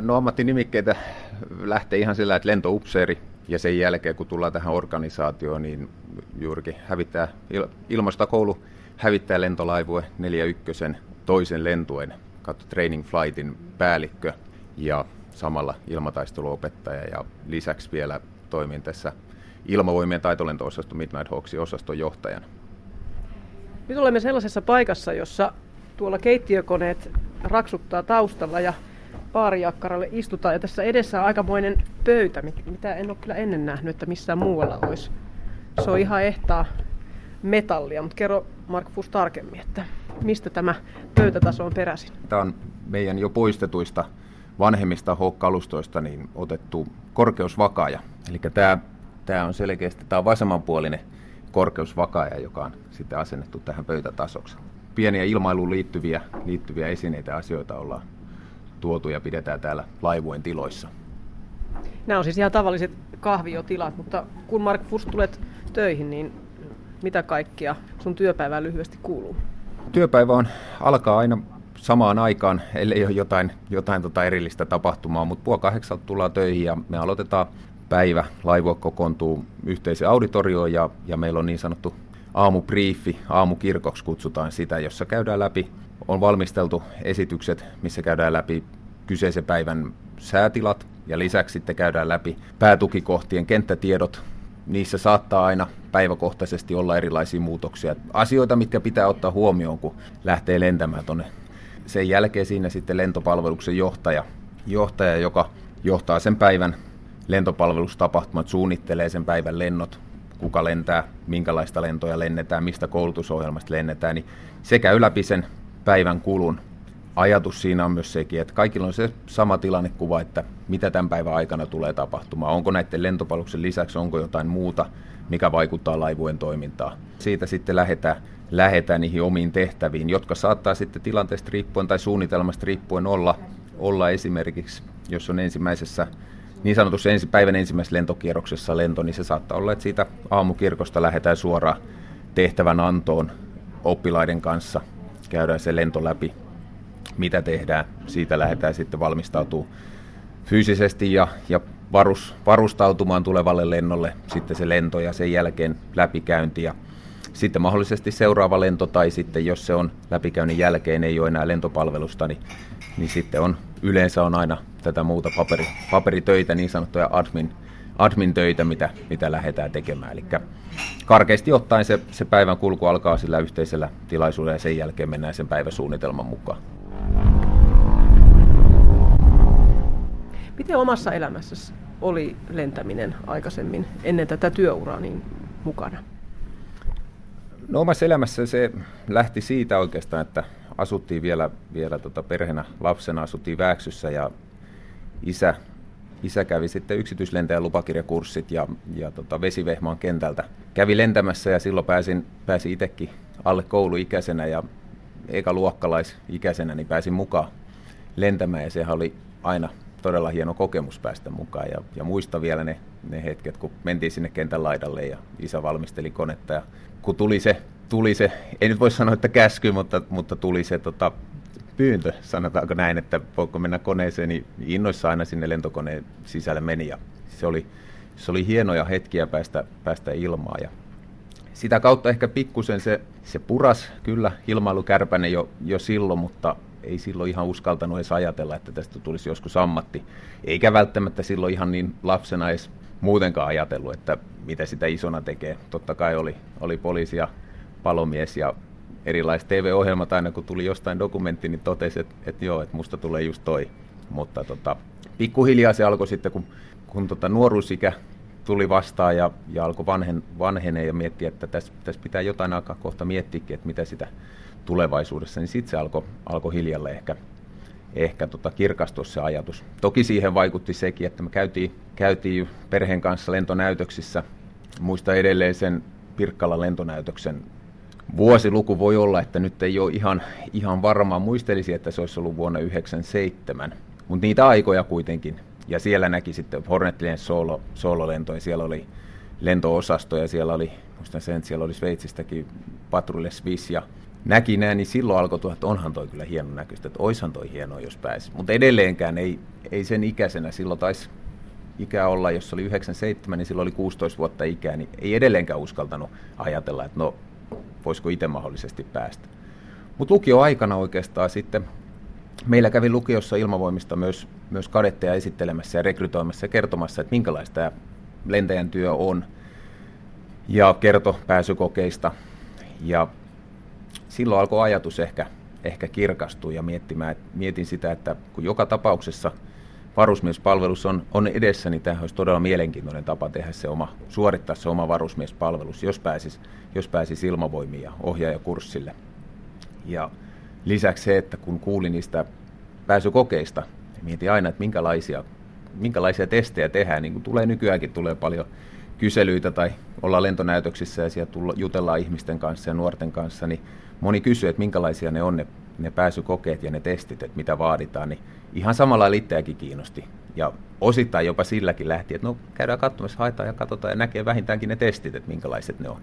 No ammattinimikkeitä lähtee ihan sillä, että lentoupseeri ja sen jälkeen kun tullaan tähän organisaatioon, niin juurikin hävittää il- ilmastokoulu hävittää lentolaivue 41 toisen lentuen, katso training flightin päällikkö ja samalla ilmataisteluopettaja ja lisäksi vielä toimin tässä ilmavoimien taitolento-osasto Midnight Hawksin osaston johtajana. Nyt olemme sellaisessa paikassa, jossa tuolla keittiökoneet raksuttaa taustalla ja baarijakkaralle istutaan. Ja tässä edessä on aikamoinen pöytä, mitä en ole kyllä ennen nähnyt, että missään muualla olisi. Se on ihan ehtaa metallia, mutta kerro Mark Fuss tarkemmin, että mistä tämä pöytätaso on peräisin? Tämä on meidän jo poistetuista vanhemmista Hawk-kalustoista niin otettu korkeusvakaaja. Eli tämä, tämä on selkeästi tämä on vasemmanpuolinen korkeusvakaaja, joka on sitten asennettu tähän pöytätasoksi. Pieniä ilmailuun liittyviä, liittyviä esineitä asioita ollaan tuotu ja pidetään täällä laivujen tiloissa. Nämä on siis ihan tavalliset kahviotilat, mutta kun Mark Fust tulet töihin, niin mitä kaikkia sun työpäivään lyhyesti kuuluu? Työpäivä on, alkaa aina samaan aikaan, ellei ole jotain, jotain tota erillistä tapahtumaa, mutta puoli kahdeksalta tullaan töihin ja me aloitetaan päivä. Laivue kokoontuu yhteiseen auditorioon ja, ja meillä on niin sanottu aamubriifi, aamukirkoksi kutsutaan sitä, jossa käydään läpi, on valmisteltu esitykset, missä käydään läpi kyseisen päivän säätilat ja lisäksi sitten käydään läpi päätukikohtien kenttätiedot. Niissä saattaa aina päiväkohtaisesti olla erilaisia muutoksia. Asioita, mitkä pitää ottaa huomioon, kun lähtee lentämään tuonne. Sen jälkeen siinä sitten lentopalveluksen johtaja, johtaja joka johtaa sen päivän lentopalvelustapahtumat, suunnittelee sen päivän lennot, kuka lentää, minkälaista lentoja lennetään, mistä koulutusohjelmasta lennetään, niin se käy sen päivän kulun. Ajatus siinä on myös sekin, että kaikilla on se sama tilannekuva, että mitä tämän päivän aikana tulee tapahtumaan. Onko näiden lentopalveluksen lisäksi, onko jotain muuta, mikä vaikuttaa laivujen toimintaan. Siitä sitten lähdetään, lähdetään niihin omiin tehtäviin, jotka saattaa sitten tilanteesta riippuen tai suunnitelmasta riippuen olla, olla esimerkiksi, jos on ensimmäisessä niin sanotussa ensi päivän ensimmäisessä lentokierroksessa lento, niin se saattaa olla, että siitä aamukirkosta lähdetään suoraan tehtävän antoon oppilaiden kanssa, käydään se lento läpi, mitä tehdään, siitä lähdetään sitten valmistautuu fyysisesti ja, ja varus, varustautumaan tulevalle lennolle, sitten se lento ja sen jälkeen läpikäynti ja sitten mahdollisesti seuraava lento tai sitten jos se on läpikäynnin jälkeen ei ole enää lentopalvelusta, niin, niin sitten on yleensä on aina tätä muuta paperi, paperitöitä, niin sanottuja admin, admin-töitä, mitä, mitä lähdetään tekemään. Eli karkeasti ottaen se, se päivän kulku alkaa sillä yhteisellä tilaisuudella ja sen jälkeen mennään sen päiväsuunnitelman mukaan. Miten omassa elämässäsi oli lentäminen aikaisemmin ennen tätä työuraa niin mukana? No omassa elämässä se lähti siitä oikeastaan, että asuttiin vielä, vielä tota perheenä lapsena, asuttiin Vääksyssä ja isä, isä kävi sitten yksityislentäjän lupakirjakurssit ja, ja tota Vesivehmaan kentältä. Kävi lentämässä ja silloin pääsin, pääsin itsekin alle kouluikäisenä ja eka luokkalaisikäisenä niin pääsin mukaan lentämään ja sehän oli aina todella hieno kokemus päästä mukaan ja, ja muista vielä ne, ne hetket, kun mentiin sinne kentän laidalle ja isä valmisteli konetta ja kun tuli se, tuli se ei nyt voi sanoa, että käsky, mutta, mutta tuli se tota, pyyntö, sanotaanko näin, että voiko mennä koneeseen, niin innoissa aina sinne lentokoneen sisälle meni ja se oli, se oli hienoja hetkiä päästä, päästä ilmaan ja sitä kautta ehkä pikkusen se, se puras kyllä ilmailukärpänen jo, jo silloin, mutta ei silloin ihan uskaltanut edes ajatella, että tästä tulisi joskus ammatti. Eikä välttämättä silloin ihan niin lapsena edes muutenkaan ajatellut, että mitä sitä isona tekee. Totta kai oli, oli poliisi ja palomies ja erilaiset TV-ohjelmat aina kun tuli jostain dokumentti, niin totesi, että, että joo, että musta tulee just toi. Mutta tota, pikkuhiljaa se alkoi sitten, kun, kun tota nuoruusikä tuli vastaan ja, ja alkoi vanhen, vanhenee ja miettiä, että tässä, tässä pitää jotain alkaa kohta miettiäkin, että mitä sitä tulevaisuudessa, niin sitten se alkoi alko hiljalle ehkä, ehkä tota kirkastua se ajatus. Toki siihen vaikutti sekin, että me käytiin, käytiin perheen kanssa lentonäytöksissä. Muista edelleen sen Pirkkalan lentonäytöksen vuosiluku voi olla, että nyt ei ole ihan, ihan varma. Muistelisi, että se olisi ollut vuonna 1997, mutta niitä aikoja kuitenkin. Ja siellä näki sitten Hornetlien solo, sololentoja, siellä oli lentoosasto ja siellä oli, muistan sen, siellä oli Sveitsistäkin Patrulle Swiss ja näki näin, niin silloin alkoi tulla, että onhan toi kyllä hieno näköistä, että oishan toi hienoa, jos pääsi. Mutta edelleenkään ei, ei sen ikäisenä, silloin taisi ikä olla, jos oli 97, niin silloin oli 16 vuotta ikää, niin ei edelleenkään uskaltanut ajatella, että no, voisiko itse mahdollisesti päästä. Mutta lukio-aikana oikeastaan sitten, meillä kävi lukiossa ilmavoimista myös, myös kadetteja esittelemässä ja rekrytoimassa ja kertomassa, että minkälaista tämä lentäjän työ on. Ja kerto pääsykokeista. Ja silloin alkoi ajatus ehkä, ehkä kirkastua ja miettimään, mietin sitä, että kun joka tapauksessa varusmiespalvelus on, on edessä, niin tämä olisi todella mielenkiintoinen tapa tehdä se oma, suorittaa se oma varusmiespalvelus, jos pääsisi, jos pääsisi ilmavoimiin ja ohjaajakurssille. Ja lisäksi se, että kun kuulin niistä pääsykokeista, niin mietin aina, että minkälaisia, minkälaisia testejä tehdään, niin kuin tulee nykyäänkin tulee paljon kyselyitä tai ollaan lentonäytöksissä ja siellä tulla, jutellaan ihmisten kanssa ja nuorten kanssa, niin moni kysyy, että minkälaisia ne on ne, ne pääsykokeet ja ne testit, että mitä vaaditaan, niin ihan samalla itseäkin kiinnosti. Ja osittain jopa silläkin lähti, että no käydään katsomassa, haetaan ja katsotaan ja näkee vähintäänkin ne testit, että minkälaiset ne on.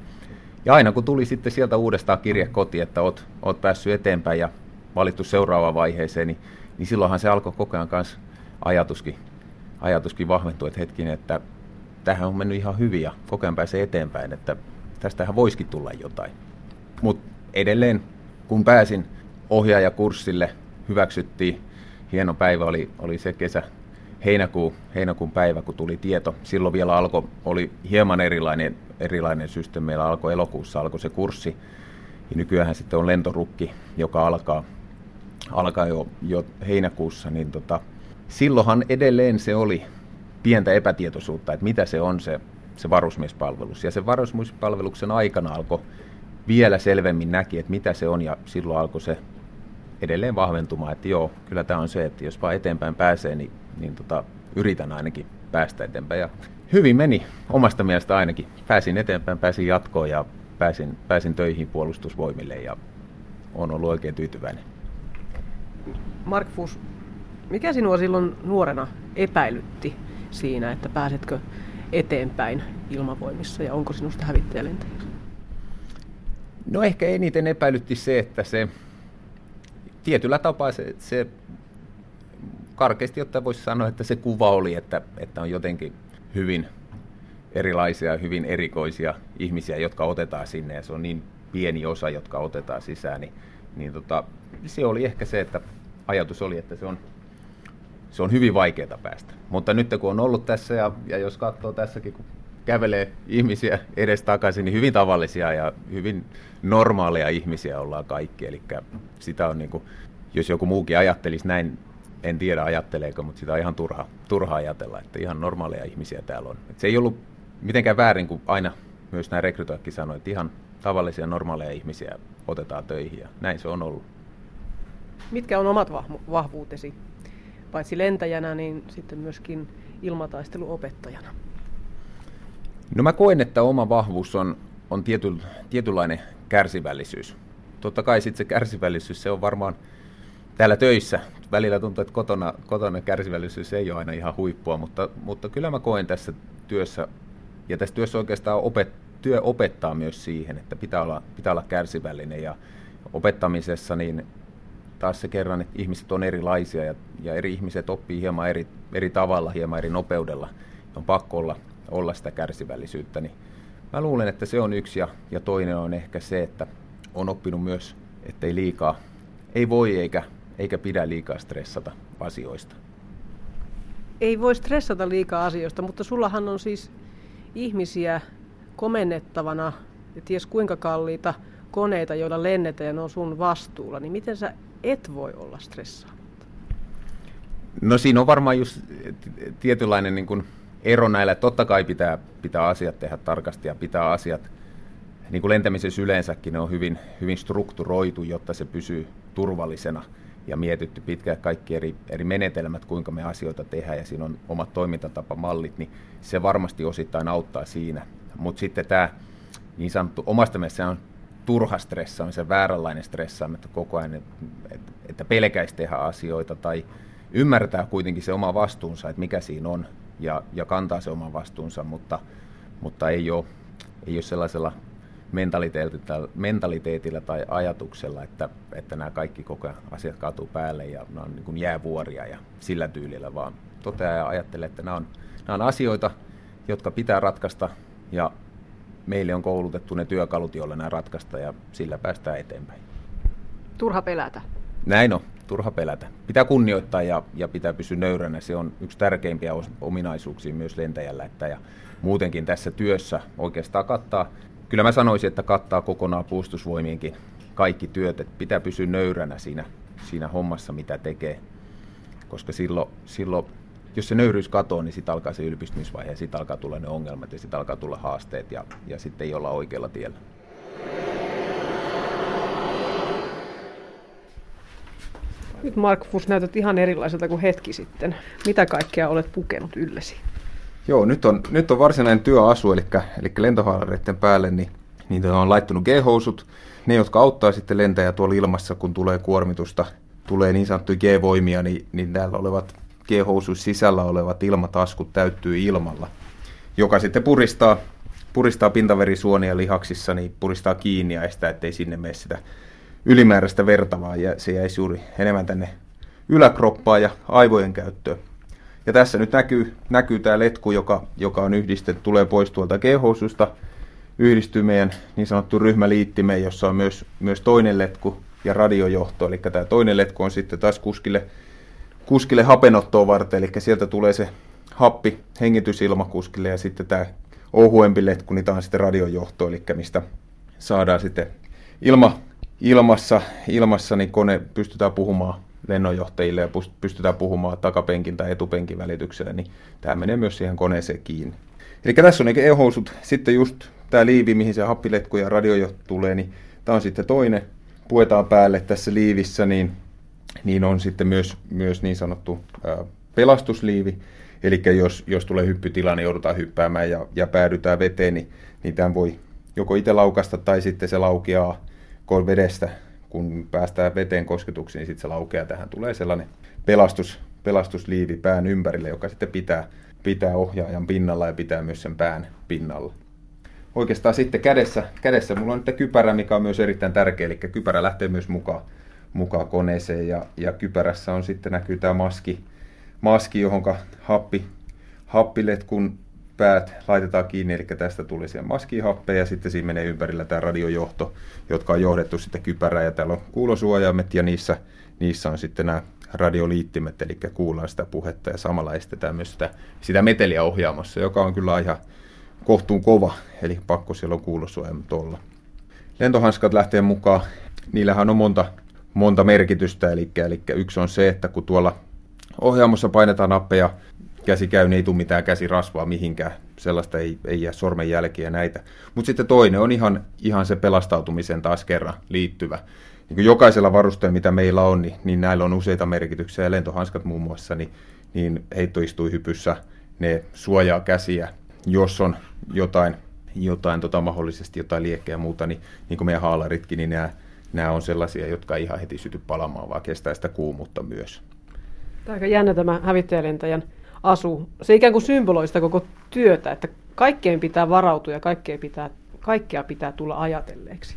Ja aina kun tuli sitten sieltä uudestaan kirje kotiin, että oot, oot päässyt eteenpäin ja valittu seuraavaan vaiheeseen, niin, niin silloinhan se alkoi koko ajan kanssa ajatuskin, ajatuskin vahventua, että hetkinen, että tähän on mennyt ihan hyvin ja koko ajan pääsee eteenpäin, että tästähän voisikin tulla jotain. Mutta edelleen, kun pääsin ohjaajakurssille, hyväksyttiin, hieno päivä oli, oli se kesä, heinäkuun, heinäkuun päivä, kun tuli tieto. Silloin vielä alkoi, oli hieman erilainen, erilainen systeemi. Meillä alkoi elokuussa alkoi se kurssi. Ja nykyään sitten on lentorukki, joka alkaa, alkaa jo, jo heinäkuussa. Niin tota, silloinhan edelleen se oli pientä epätietoisuutta, että mitä se on se, se varusmiespalvelus. Ja se varusmiespalveluksen aikana alkoi vielä selvemmin näki, että mitä se on, ja silloin alkoi se edelleen vahventumaan, että joo, kyllä tämä on se, että jos vaan eteenpäin pääsee, niin, niin tota, yritän ainakin päästä eteenpäin. Ja hyvin meni omasta mielestä ainakin. Pääsin eteenpäin, pääsin jatkoon ja pääsin, pääsin töihin puolustusvoimille ja on ollut oikein tyytyväinen. Mark Fuss, mikä sinua silloin nuorena epäilytti siinä, että pääsetkö eteenpäin ilmavoimissa ja onko sinusta hävittäjälentäjä? No ehkä eniten epäilytti se, että se tietyllä tapaa se, se karkeasti ottaen voisi sanoa, että se kuva oli, että, että on jotenkin hyvin erilaisia, hyvin erikoisia ihmisiä, jotka otetaan sinne, ja se on niin pieni osa, jotka otetaan sisään, niin, niin tota, se oli ehkä se, että ajatus oli, että se on, se on hyvin vaikeaa päästä. Mutta nyt kun on ollut tässä, ja, ja jos katsoo tässäkin, kun kävelee ihmisiä edes takaisin, niin hyvin tavallisia ja hyvin normaaleja ihmisiä ollaan kaikki. Eli sitä on niin kuin, jos joku muukin ajattelisi näin, en tiedä ajatteleeko, mutta sitä on ihan turha, turha ajatella, että ihan normaaleja ihmisiä täällä on. Et se ei ollut mitenkään väärin, kun aina myös nämä rekrytoijatkin sanoivat, että ihan tavallisia normaaleja ihmisiä otetaan töihin ja näin se on ollut. Mitkä on omat vahvuutesi, paitsi lentäjänä, niin sitten myöskin ilmataisteluopettajana? No mä koen, että oma vahvuus on, on tiety, tietynlainen kärsivällisyys. Totta kai sitten se kärsivällisyys, se on varmaan täällä töissä. Välillä tuntuu, että kotona, kotona kärsivällisyys ei ole aina ihan huippua, mutta, mutta kyllä mä koen tässä työssä, ja tässä työssä oikeastaan opet, työ opettaa myös siihen, että pitää olla, pitää olla kärsivällinen ja opettamisessa niin taas se kerran, että ihmiset on erilaisia ja, ja eri ihmiset oppii hieman eri, eri tavalla, hieman eri nopeudella. On pakko olla olla sitä kärsivällisyyttä, niin mä luulen, että se on yksi ja, ja toinen on ehkä se, että on oppinut myös, että ei liikaa, ei voi eikä, eikä pidä liikaa stressata asioista. Ei voi stressata liikaa asioista, mutta sullahan on siis ihmisiä komennettavana, ties kuinka kalliita koneita, joilla lennetään on sun vastuulla, niin miten sä et voi olla stressaamatta? No siinä on varmaan just tietynlainen niin kuin ero näillä. Totta kai pitää, pitää asiat tehdä tarkasti ja pitää asiat, niin kuin lentämisessä yleensäkin, ne on hyvin, hyvin strukturoitu, jotta se pysyy turvallisena ja mietitty pitkään kaikki eri, eri menetelmät, kuinka me asioita tehdään ja siinä on omat toimintatapamallit, niin se varmasti osittain auttaa siinä. Mutta sitten tämä niin sanottu omasta mielestä on turha stressaaminen, se vääränlainen stressaaminen, että koko ajan, että, pelkäisi tehdä asioita tai ymmärtää kuitenkin se oma vastuunsa, että mikä siinä on ja, ja kantaa se oman vastuunsa, mutta, mutta ei, ole, ei ole sellaisella mentaliteetillä, mentaliteetillä tai ajatuksella, että, että nämä kaikki koko ajan asiat kaatuu päälle ja nämä on niin kuin jäävuoria ja sillä tyylillä, vaan toteaa ja ajattelee, että nämä on, nämä on asioita, jotka pitää ratkaista ja meille on koulutettu ne työkalut, joilla nämä ratkaista ja sillä päästään eteenpäin. Turha pelätä. Näin on, turha pelätä. Pitää kunnioittaa ja, ja pitää pysyä nöyränä. Se on yksi tärkeimpiä ominaisuuksia myös lentäjällä. Että ja muutenkin tässä työssä oikeastaan kattaa, kyllä mä sanoisin, että kattaa kokonaan puolustusvoimienkin kaikki työt. Että pitää pysyä nöyränä siinä, siinä hommassa, mitä tekee. Koska silloin, silloin jos se nöyryys katoo, niin sitten alkaa se ylpistymisvaihe ja sitten alkaa tulla ne ongelmat ja sitten alkaa tulla haasteet ja, ja sitten ei olla oikealla tiellä. Nyt Markus näytät ihan erilaiselta kuin hetki sitten. Mitä kaikkea olet pukenut yllesi? Joo, nyt on, nyt on varsinainen työasu, eli, eli lentohaalareiden päälle, niin niitä on laittunut G-housut. Ne, jotka auttaa sitten lentäjä tuolla ilmassa, kun tulee kuormitusta, tulee niin sanottuja G-voimia, niin, niin täällä olevat g sisällä olevat ilmataskut täyttyy ilmalla, joka sitten puristaa, puristaa pintaverisuonia lihaksissa, niin puristaa kiinni ja estää, ettei sinne mene sitä ylimääräistä verta, vaan ja se jäisi juuri enemmän tänne yläkroppaan ja aivojen käyttöön. Ja tässä nyt näkyy, näkyy tämä letku, joka, joka on yhdistetty, tulee pois tuolta g yhdistyy meidän niin sanottu ryhmäliittimeen, jossa on myös, myös toinen letku ja radiojohto. Eli tämä toinen letku on sitten taas kuskille, kuskille hapenottoa varten, eli sieltä tulee se happi hengitysilma kuskille ja sitten tämä ohuempi letku, niin tämä on sitten radiojohto, eli mistä saadaan sitten ilma, ilmassa, ilmassa niin kone pystytään puhumaan lennonjohtajille ja pystytään puhumaan takapenkin tai etupenkin välityksellä, niin tämä menee myös siihen koneeseen kiinni. Eli tässä on ne ehousut. Sitten just tämä liivi, mihin se happiletku ja radiojohto tulee, niin tämä on sitten toinen. Puetaan päälle tässä liivissä, niin, niin on sitten myös, myös niin sanottu ää, pelastusliivi. Eli jos, jos tulee hyppytilanne, niin joudutaan hyppäämään ja, ja päädytään veteen, niin, niin tämän voi joko itse laukasta tai sitten se laukeaa vedestä, kun päästään veteen kosketuksiin, niin sitten se laukeaa. Tähän tulee sellainen pelastus, pelastusliivi pään ympärille, joka sitten pitää, pitää ohjaajan pinnalla ja pitää myös sen pään pinnalla. Oikeastaan sitten kädessä, kädessä mulla on nyt kypärä, mikä on myös erittäin tärkeä, eli kypärä lähtee myös mukaan, mukaan koneeseen ja, ja kypärässä on sitten näkyy tämä maski, maski johon happi, happiletkun päät laitetaan kiinni, eli tästä tulee siihen maskihappeja ja sitten siinä menee ympärillä tämä radiojohto, jotka on johdettu sitten kypärään ja täällä on kuulosuojaimet ja niissä, niissä on sitten nämä radioliittimet, eli kuullaan sitä puhetta ja samalla estetään myös sitä, sitä meteliä ohjaamassa, joka on kyllä ihan kohtuun kova, eli pakko siellä on kuulosuojaimet olla. Lentohanskat lähtee mukaan, niillähän on monta, monta merkitystä, eli, eli yksi on se, että kun tuolla ohjaamossa painetaan nappeja käsi käy, niin ei tule mitään käsirasvaa mihinkään. Sellaista ei, ei jää sormenjälkiä näitä. Mutta sitten toinen on ihan, ihan se pelastautumisen taas kerran liittyvä. Niin jokaisella varusteella, mitä meillä on, niin, niin näillä on useita merkityksiä. Lentohanskat muun muassa, niin, niin heittoistuihypyssä ne suojaa käsiä, jos on jotain, jotain tota, mahdollisesti jotain liekkejä ja muuta, niin, niin kuin meidän haalaritkin, niin nämä, nämä on sellaisia, jotka ei ihan heti syty palamaan, vaan kestää sitä kuumuutta myös. Tämä on aika jännä tämä hävittäjälentäjän asu. Se ikään kuin symboloi sitä koko työtä, että kaikkeen pitää varautua ja kaikkea pitää, kaikkea pitää tulla ajatelleeksi.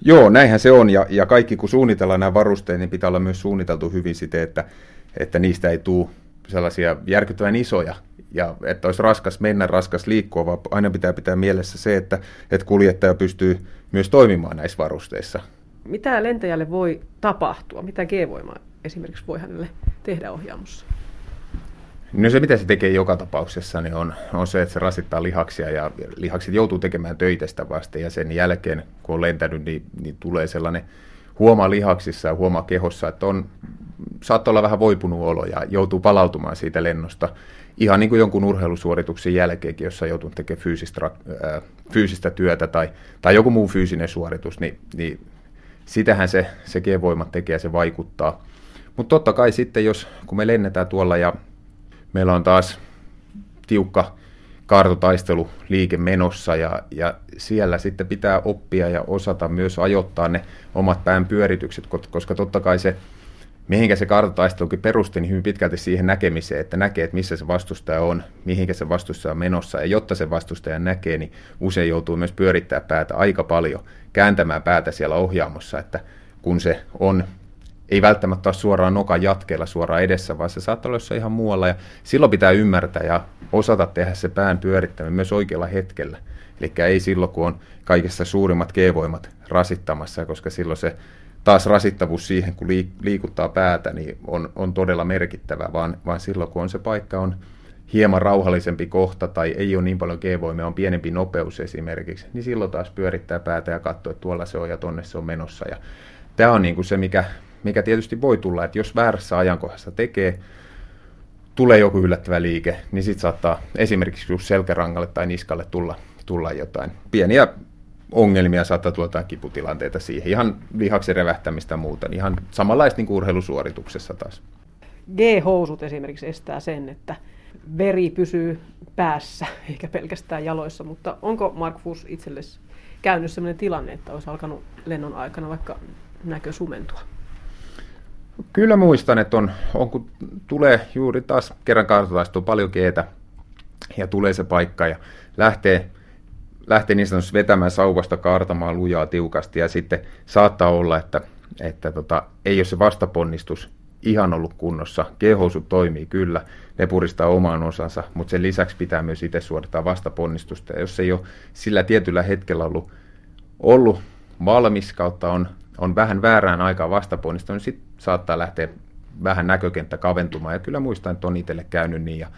Joo, näinhän se on. Ja, ja kaikki kun suunnitellaan nämä varusteet, niin pitää olla myös suunniteltu hyvin siten, että, että niistä ei tule sellaisia järkyttävän isoja ja että olisi raskas mennä, raskas liikkua, vaan aina pitää pitää mielessä se, että, että kuljettaja pystyy myös toimimaan näissä varusteissa. Mitä lentäjälle voi tapahtua? Mitä G-voima esimerkiksi voi hänelle tehdä ohjaamossa? No se, mitä se tekee joka tapauksessa, niin on, on se, että se rasittaa lihaksia ja lihakset joutuu tekemään töitä sitä vasten ja sen jälkeen, kun on lentänyt, niin, niin tulee sellainen huomaa lihaksissa ja huomaa kehossa, että on, saattaa olla vähän voipunut olo ja joutuu palautumaan siitä lennosta ihan niin kuin jonkun urheilusuorituksen jälkeenkin, jossa joutuu tekemään fyysistä, ää, fyysistä työtä tai, tai joku muu fyysinen suoritus, niin, niin sitähän se, se G-voima tekee ja se vaikuttaa. Mutta totta kai sitten, jos kun me lennetään tuolla ja meillä on taas tiukka kaartotaistelu liike menossa ja, ja siellä sitten pitää oppia ja osata myös ajoittaa ne omat pään pyöritykset, koska totta kai se mihinkä se kartataistelukin perusti, niin hyvin pitkälti siihen näkemiseen, että näkee, että missä se vastustaja on, mihinkä se vastustaja on menossa. Ja jotta se vastustaja näkee, niin usein joutuu myös pyörittää päätä aika paljon, kääntämään päätä siellä ohjaamossa, että kun se on ei välttämättä ole suoraan nokan jatkeella suoraan edessä, vaan se saattaa olla jossain ihan muualla. Ja silloin pitää ymmärtää ja osata tehdä se pään pyörittäminen myös oikealla hetkellä. Eli ei silloin, kun on kaikessa suurimmat G-voimat rasittamassa, koska silloin se taas rasittavuus siihen, kun liikuttaa päätä, niin on, on todella merkittävä, vaan, vaan silloin, kun on se paikka on hieman rauhallisempi kohta tai ei ole niin paljon G-voimia, on pienempi nopeus esimerkiksi, niin silloin taas pyörittää päätä ja katsoo, että tuolla se on ja tonne se on menossa. Ja tämä on niin kuin se, mikä, mikä tietysti voi tulla, että jos väärässä ajankohdassa tekee, tulee joku yllättävä liike, niin sitten saattaa esimerkiksi just selkärangalle tai niskalle tulla, tulla jotain pieniä ongelmia, saattaa tulla jotain kiputilanteita siihen, ihan lihaksen revähtämistä muuta, niin ihan samanlaista niin kuin urheilusuorituksessa taas. G-housut esimerkiksi estää sen, että veri pysyy päässä eikä pelkästään jaloissa, mutta onko Mark Fuss itsellesi käynyt sellainen tilanne, että olisi alkanut lennon aikana vaikka näkö sumentua? Kyllä muistan, että on, on kun tulee juuri taas kerran kartalaistua paljon keetä ja tulee se paikka ja lähtee, lähtee niin sanotusti vetämään sauvasta kaartamaan lujaa tiukasti ja sitten saattaa olla, että, että tota, ei ole se vastaponnistus ihan ollut kunnossa. Kehousut toimii kyllä, ne puristaa omaan osansa, mutta sen lisäksi pitää myös itse suorittaa vastaponnistusta. Ja jos ei ole sillä tietyllä hetkellä ollut, ollut valmis kautta on, on vähän väärään aikaan vastaponnistusta, niin sitten saattaa lähteä vähän näkökenttä kaventumaan. Ja kyllä muistan, että on itselle käynyt niin. Ja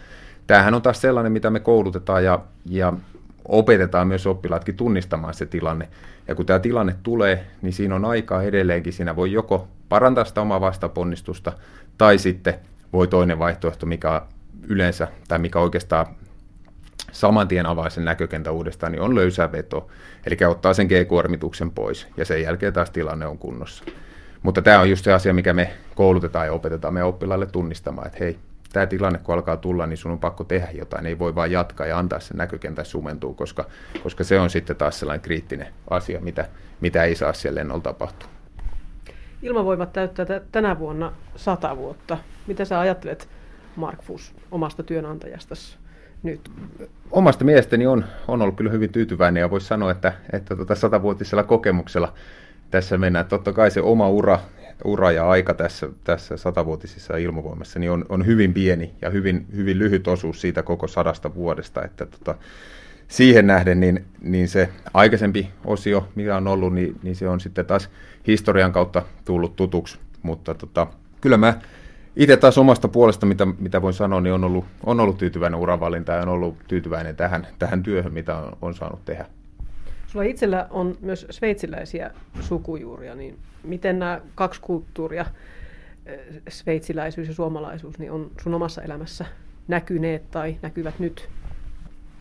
tämähän on taas sellainen, mitä me koulutetaan ja, ja opetetaan myös oppilaatkin tunnistamaan se tilanne. Ja kun tämä tilanne tulee, niin siinä on aikaa edelleenkin. Siinä voi joko parantaa sitä omaa vastaponnistusta, tai sitten voi toinen vaihtoehto, mikä yleensä, tai mikä oikeastaan saman tien avaa sen näkökentän uudestaan, niin on löysä veto. Eli ottaa sen G-kuormituksen pois, ja sen jälkeen taas tilanne on kunnossa. Mutta tämä on just se asia, mikä me koulutetaan ja opetetaan meidän oppilaille tunnistamaan, että hei, tämä tilanne kun alkaa tulla, niin sun on pakko tehdä jotain. Ei voi vaan jatkaa ja antaa sen näkökentän sumentua, koska, koska se on sitten taas sellainen kriittinen asia, mitä, mitä ei saa siellä lennolla tapahtua. Ilmavoimat täyttää tänä vuonna sata vuotta. Mitä sä ajattelet, Mark Fuss, omasta työnantajastasi nyt? Omasta mielestäni on, on ollut kyllä hyvin tyytyväinen ja voisi sanoa, että, että tota satavuotisella kokemuksella tässä mennään. Totta kai se oma ura, ura ja aika tässä, tässä satavuotisessa ilmavoimassa niin on, on hyvin pieni ja hyvin, hyvin lyhyt osuus siitä koko sadasta vuodesta. Että tota, siihen nähden niin, niin se aikaisempi osio, mikä on ollut, niin, niin se on sitten taas historian kautta tullut tutuksi. Mutta tota, kyllä mä itse taas omasta puolesta, mitä, mitä voin sanoa, niin on ollut, on ollut tyytyväinen uravalinta ja on ollut tyytyväinen tähän, tähän työhön, mitä on, on saanut tehdä. Sulla itsellä on myös sveitsiläisiä sukujuuria, niin miten nämä kaksi kulttuuria, eh, sveitsiläisyys ja suomalaisuus, niin on sun omassa elämässä näkyneet tai näkyvät nyt?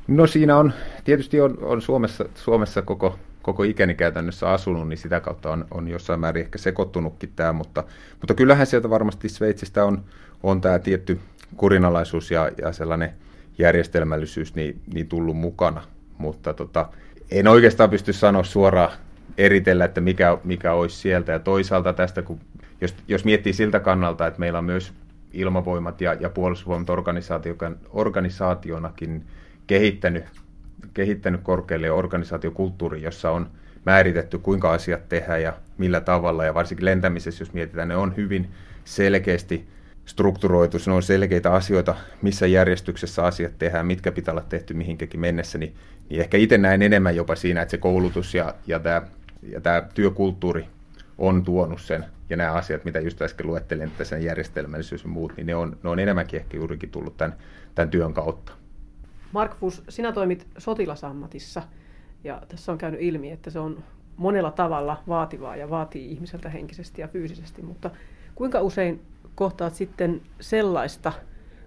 No siinä on, tietysti on, on Suomessa, Suomessa koko, koko ikäni käytännössä asunut, niin sitä kautta on, on jossain määrin ehkä sekoittunutkin tämä, mutta, mutta kyllähän sieltä varmasti Sveitsistä on, on tämä tietty kurinalaisuus ja, ja sellainen järjestelmällisyys niin, niin tullut mukana, mutta tota, en oikeastaan pysty sanoa suoraan eritellä, että mikä, mikä olisi sieltä. Ja toisaalta tästä, kun, jos, jos miettii siltä kannalta, että meillä on myös ilmavoimat ja, ja puolustusvoimat organisaationakin kehittänyt, kehittänyt korkealle organisaatiokulttuuri, jossa on määritetty, kuinka asiat tehdään ja millä tavalla. Ja varsinkin lentämisessä, jos mietitään, ne on hyvin selkeästi strukturoitu, ne on selkeitä asioita, missä järjestyksessä asiat tehdään, mitkä pitää olla tehty mihinkäkin mennessä, niin, niin ehkä itse näen enemmän jopa siinä, että se koulutus ja, ja tämä ja tämä työkulttuuri on tuonut sen, ja nämä asiat, mitä just äsken luettelin, että sen järjestelmällisyys ja muut, niin ne on, ne on enemmänkin ehkä juurikin tullut tämän, tämän työn kautta. Mark Fuss, sinä toimit sotilasammatissa, ja tässä on käynyt ilmi, että se on monella tavalla vaativaa ja vaatii ihmiseltä henkisesti ja fyysisesti, mutta kuinka usein kohtaat sitten sellaista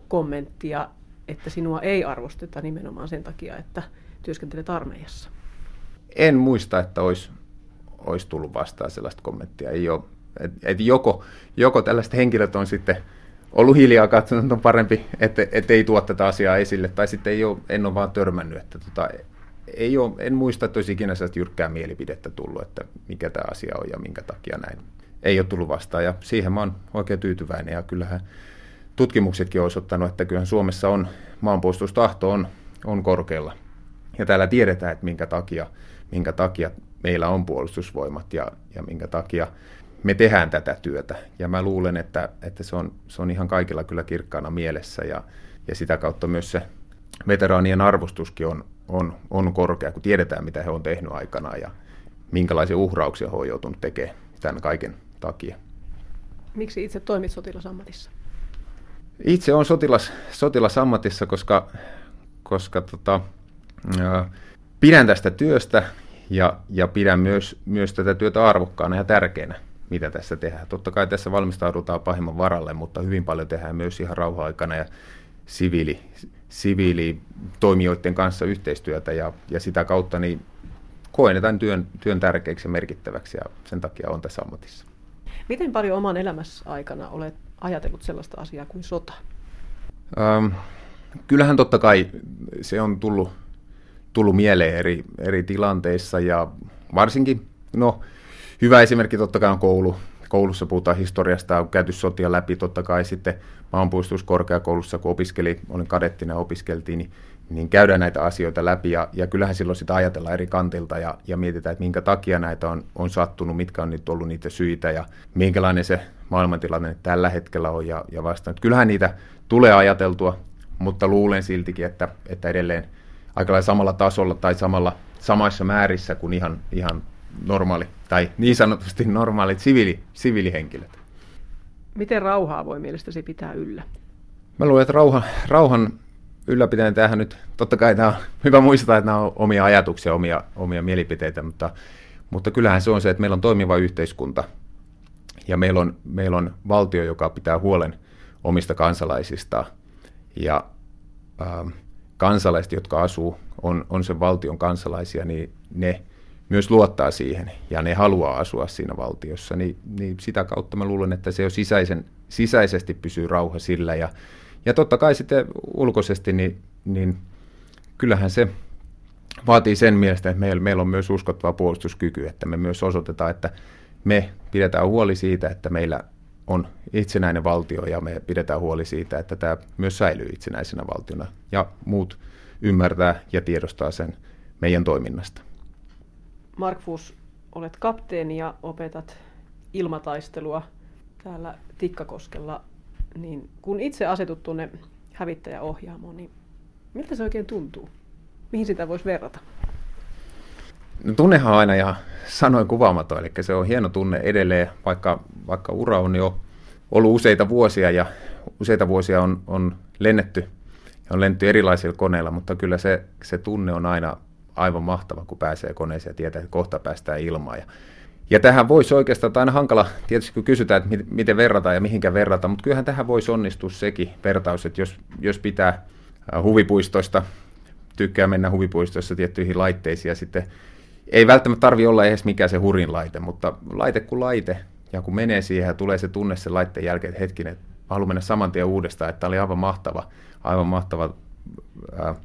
kommenttia, että sinua ei arvosteta nimenomaan sen takia, että työskentelet armeijassa? En muista, että olisi, olisi tullut vastaan sellaista kommenttia. Ei ole, et, et joko, joko tällaiset henkilöt on sitten ollut hiljaa katsonut, että on parempi, että, että ei tuo tätä asiaa esille, tai sitten ei ole, en ole vaan törmännyt, että tota, ei ole, en muista, että olisi ikinä sellaista jyrkkää mielipidettä tullut, että mikä tämä asia on ja minkä takia näin, ei ole tullut vastaan. Ja siihen mä oikein tyytyväinen. Ja kyllähän tutkimuksetkin on osoittanut, että kyllähän Suomessa on maanpuolustustahto on, on korkealla. Ja täällä tiedetään, että minkä takia, minkä takia meillä on puolustusvoimat ja, ja minkä takia me tehdään tätä työtä. Ja mä luulen, että, että se, on, se on ihan kaikilla kyllä kirkkaana mielessä ja, ja sitä kautta myös se veteraanien arvostuskin on, on, on korkea, kun tiedetään, mitä he on tehnyt aikanaan ja minkälaisia uhrauksia he on joutunut tekemään tämän kaiken takia. Miksi itse toimit sotilasammatissa? Itse on sotilas, sotilasammatissa, koska, koska tota, ää, pidän tästä työstä ja, ja pidän myös, myös tätä työtä arvokkaana ja tärkeänä, mitä tässä tehdään. Totta kai tässä valmistaudutaan pahimman varalle, mutta hyvin paljon tehdään myös ihan rauha-aikana ja siviili, siviilitoimijoiden kanssa yhteistyötä ja, ja sitä kautta niin koen tämän työn, työn tärkeäksi ja merkittäväksi ja sen takia on tässä ammatissa. Miten paljon oman elämässä aikana olet ajatellut sellaista asiaa kuin sota? Ähm, kyllähän totta kai se on tullut, tullut mieleen eri, eri tilanteissa ja varsinkin, no hyvä esimerkki totta kai on koulu. Koulussa puhutaan historiasta, on käyty sotia läpi totta kai sitten maanpuolustuskorkeakoulussa, kun opiskeli, olin kadettina opiskeltiin, niin niin käydään näitä asioita läpi ja, ja kyllähän silloin sitä ajatellaan eri kantilta ja, ja mietitään, että minkä takia näitä on, on sattunut, mitkä on nyt ollut niitä syitä ja minkälainen se maailmantilanne tällä hetkellä on ja, ja vastaan. Kyllähän niitä tulee ajateltua, mutta luulen siltikin, että, että edelleen aika lailla samalla tasolla tai samalla, samassa määrissä kuin ihan, ihan normaali tai niin sanotusti normaalit siviili, siviilihenkilöt. Miten rauhaa voi mielestäsi pitää yllä? Mä luulen, että rauha, rauhan ylläpitäen tähän nyt, totta kai tämä on hyvä muistaa, että nämä on omia ajatuksia, omia, omia mielipiteitä, mutta, mutta kyllähän se on se, että meillä on toimiva yhteiskunta ja meillä on, meillä on valtio, joka pitää huolen omista kansalaisista ja äh, kansalaiset, jotka asuu, on, on sen valtion kansalaisia, niin ne myös luottaa siihen ja ne haluaa asua siinä valtiossa, niin, niin sitä kautta mä luulen, että se jo sisäisen, sisäisesti pysyy rauha sillä ja ja totta kai sitten ulkoisesti, niin, niin kyllähän se vaatii sen mielestä, että meillä, meillä on myös uskottava puolustuskyky, että me myös osoitetaan, että me pidetään huoli siitä, että meillä on itsenäinen valtio ja me pidetään huoli siitä, että tämä myös säilyy itsenäisenä valtiona ja muut ymmärtää ja tiedostaa sen meidän toiminnasta. Mark Fuss, olet kapteeni ja opetat ilmataistelua täällä Tikkakoskella niin kun itse asetut tuonne hävittäjäohjaamoon, niin miltä se oikein tuntuu? Mihin sitä voisi verrata? No, tunnehan aina ja sanoin kuvaamaton, eli se on hieno tunne edelleen, vaikka, vaikka ura on jo ollut useita vuosia ja useita vuosia on, on lennetty ja on lennetty erilaisilla koneilla, mutta kyllä se, se tunne on aina aivan mahtava, kun pääsee koneeseen ja tietää, että kohta päästään ilmaan. Ja ja tähän voisi oikeastaan, aina hankala tietysti kun kysytään, että miten verrata ja mihinkä verrata, mutta kyllähän tähän voisi onnistua sekin vertaus, että jos, jos pitää äh, huvipuistoista, tykkää mennä huvipuistoissa tiettyihin laitteisiin ja sitten ei välttämättä tarvi olla edes mikään se hurin laite, mutta laite kuin laite, ja kun menee siihen ja tulee se tunne sen laitteen jälkeen, että hetkinen, haluan mennä saman tien uudestaan, että tämä oli aivan mahtava, aivan mahtava ää, äh,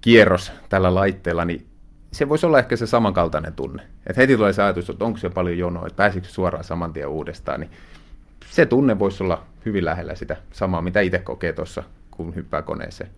kierros tällä laitteella, niin se voisi olla ehkä se samankaltainen tunne. Että heti tulee se ajatus, että onko se paljon jonoa, että pääsikö suoraan saman tien uudestaan. Niin se tunne voisi olla hyvin lähellä sitä samaa, mitä itse kokee tuossa, kun hyppää koneeseen.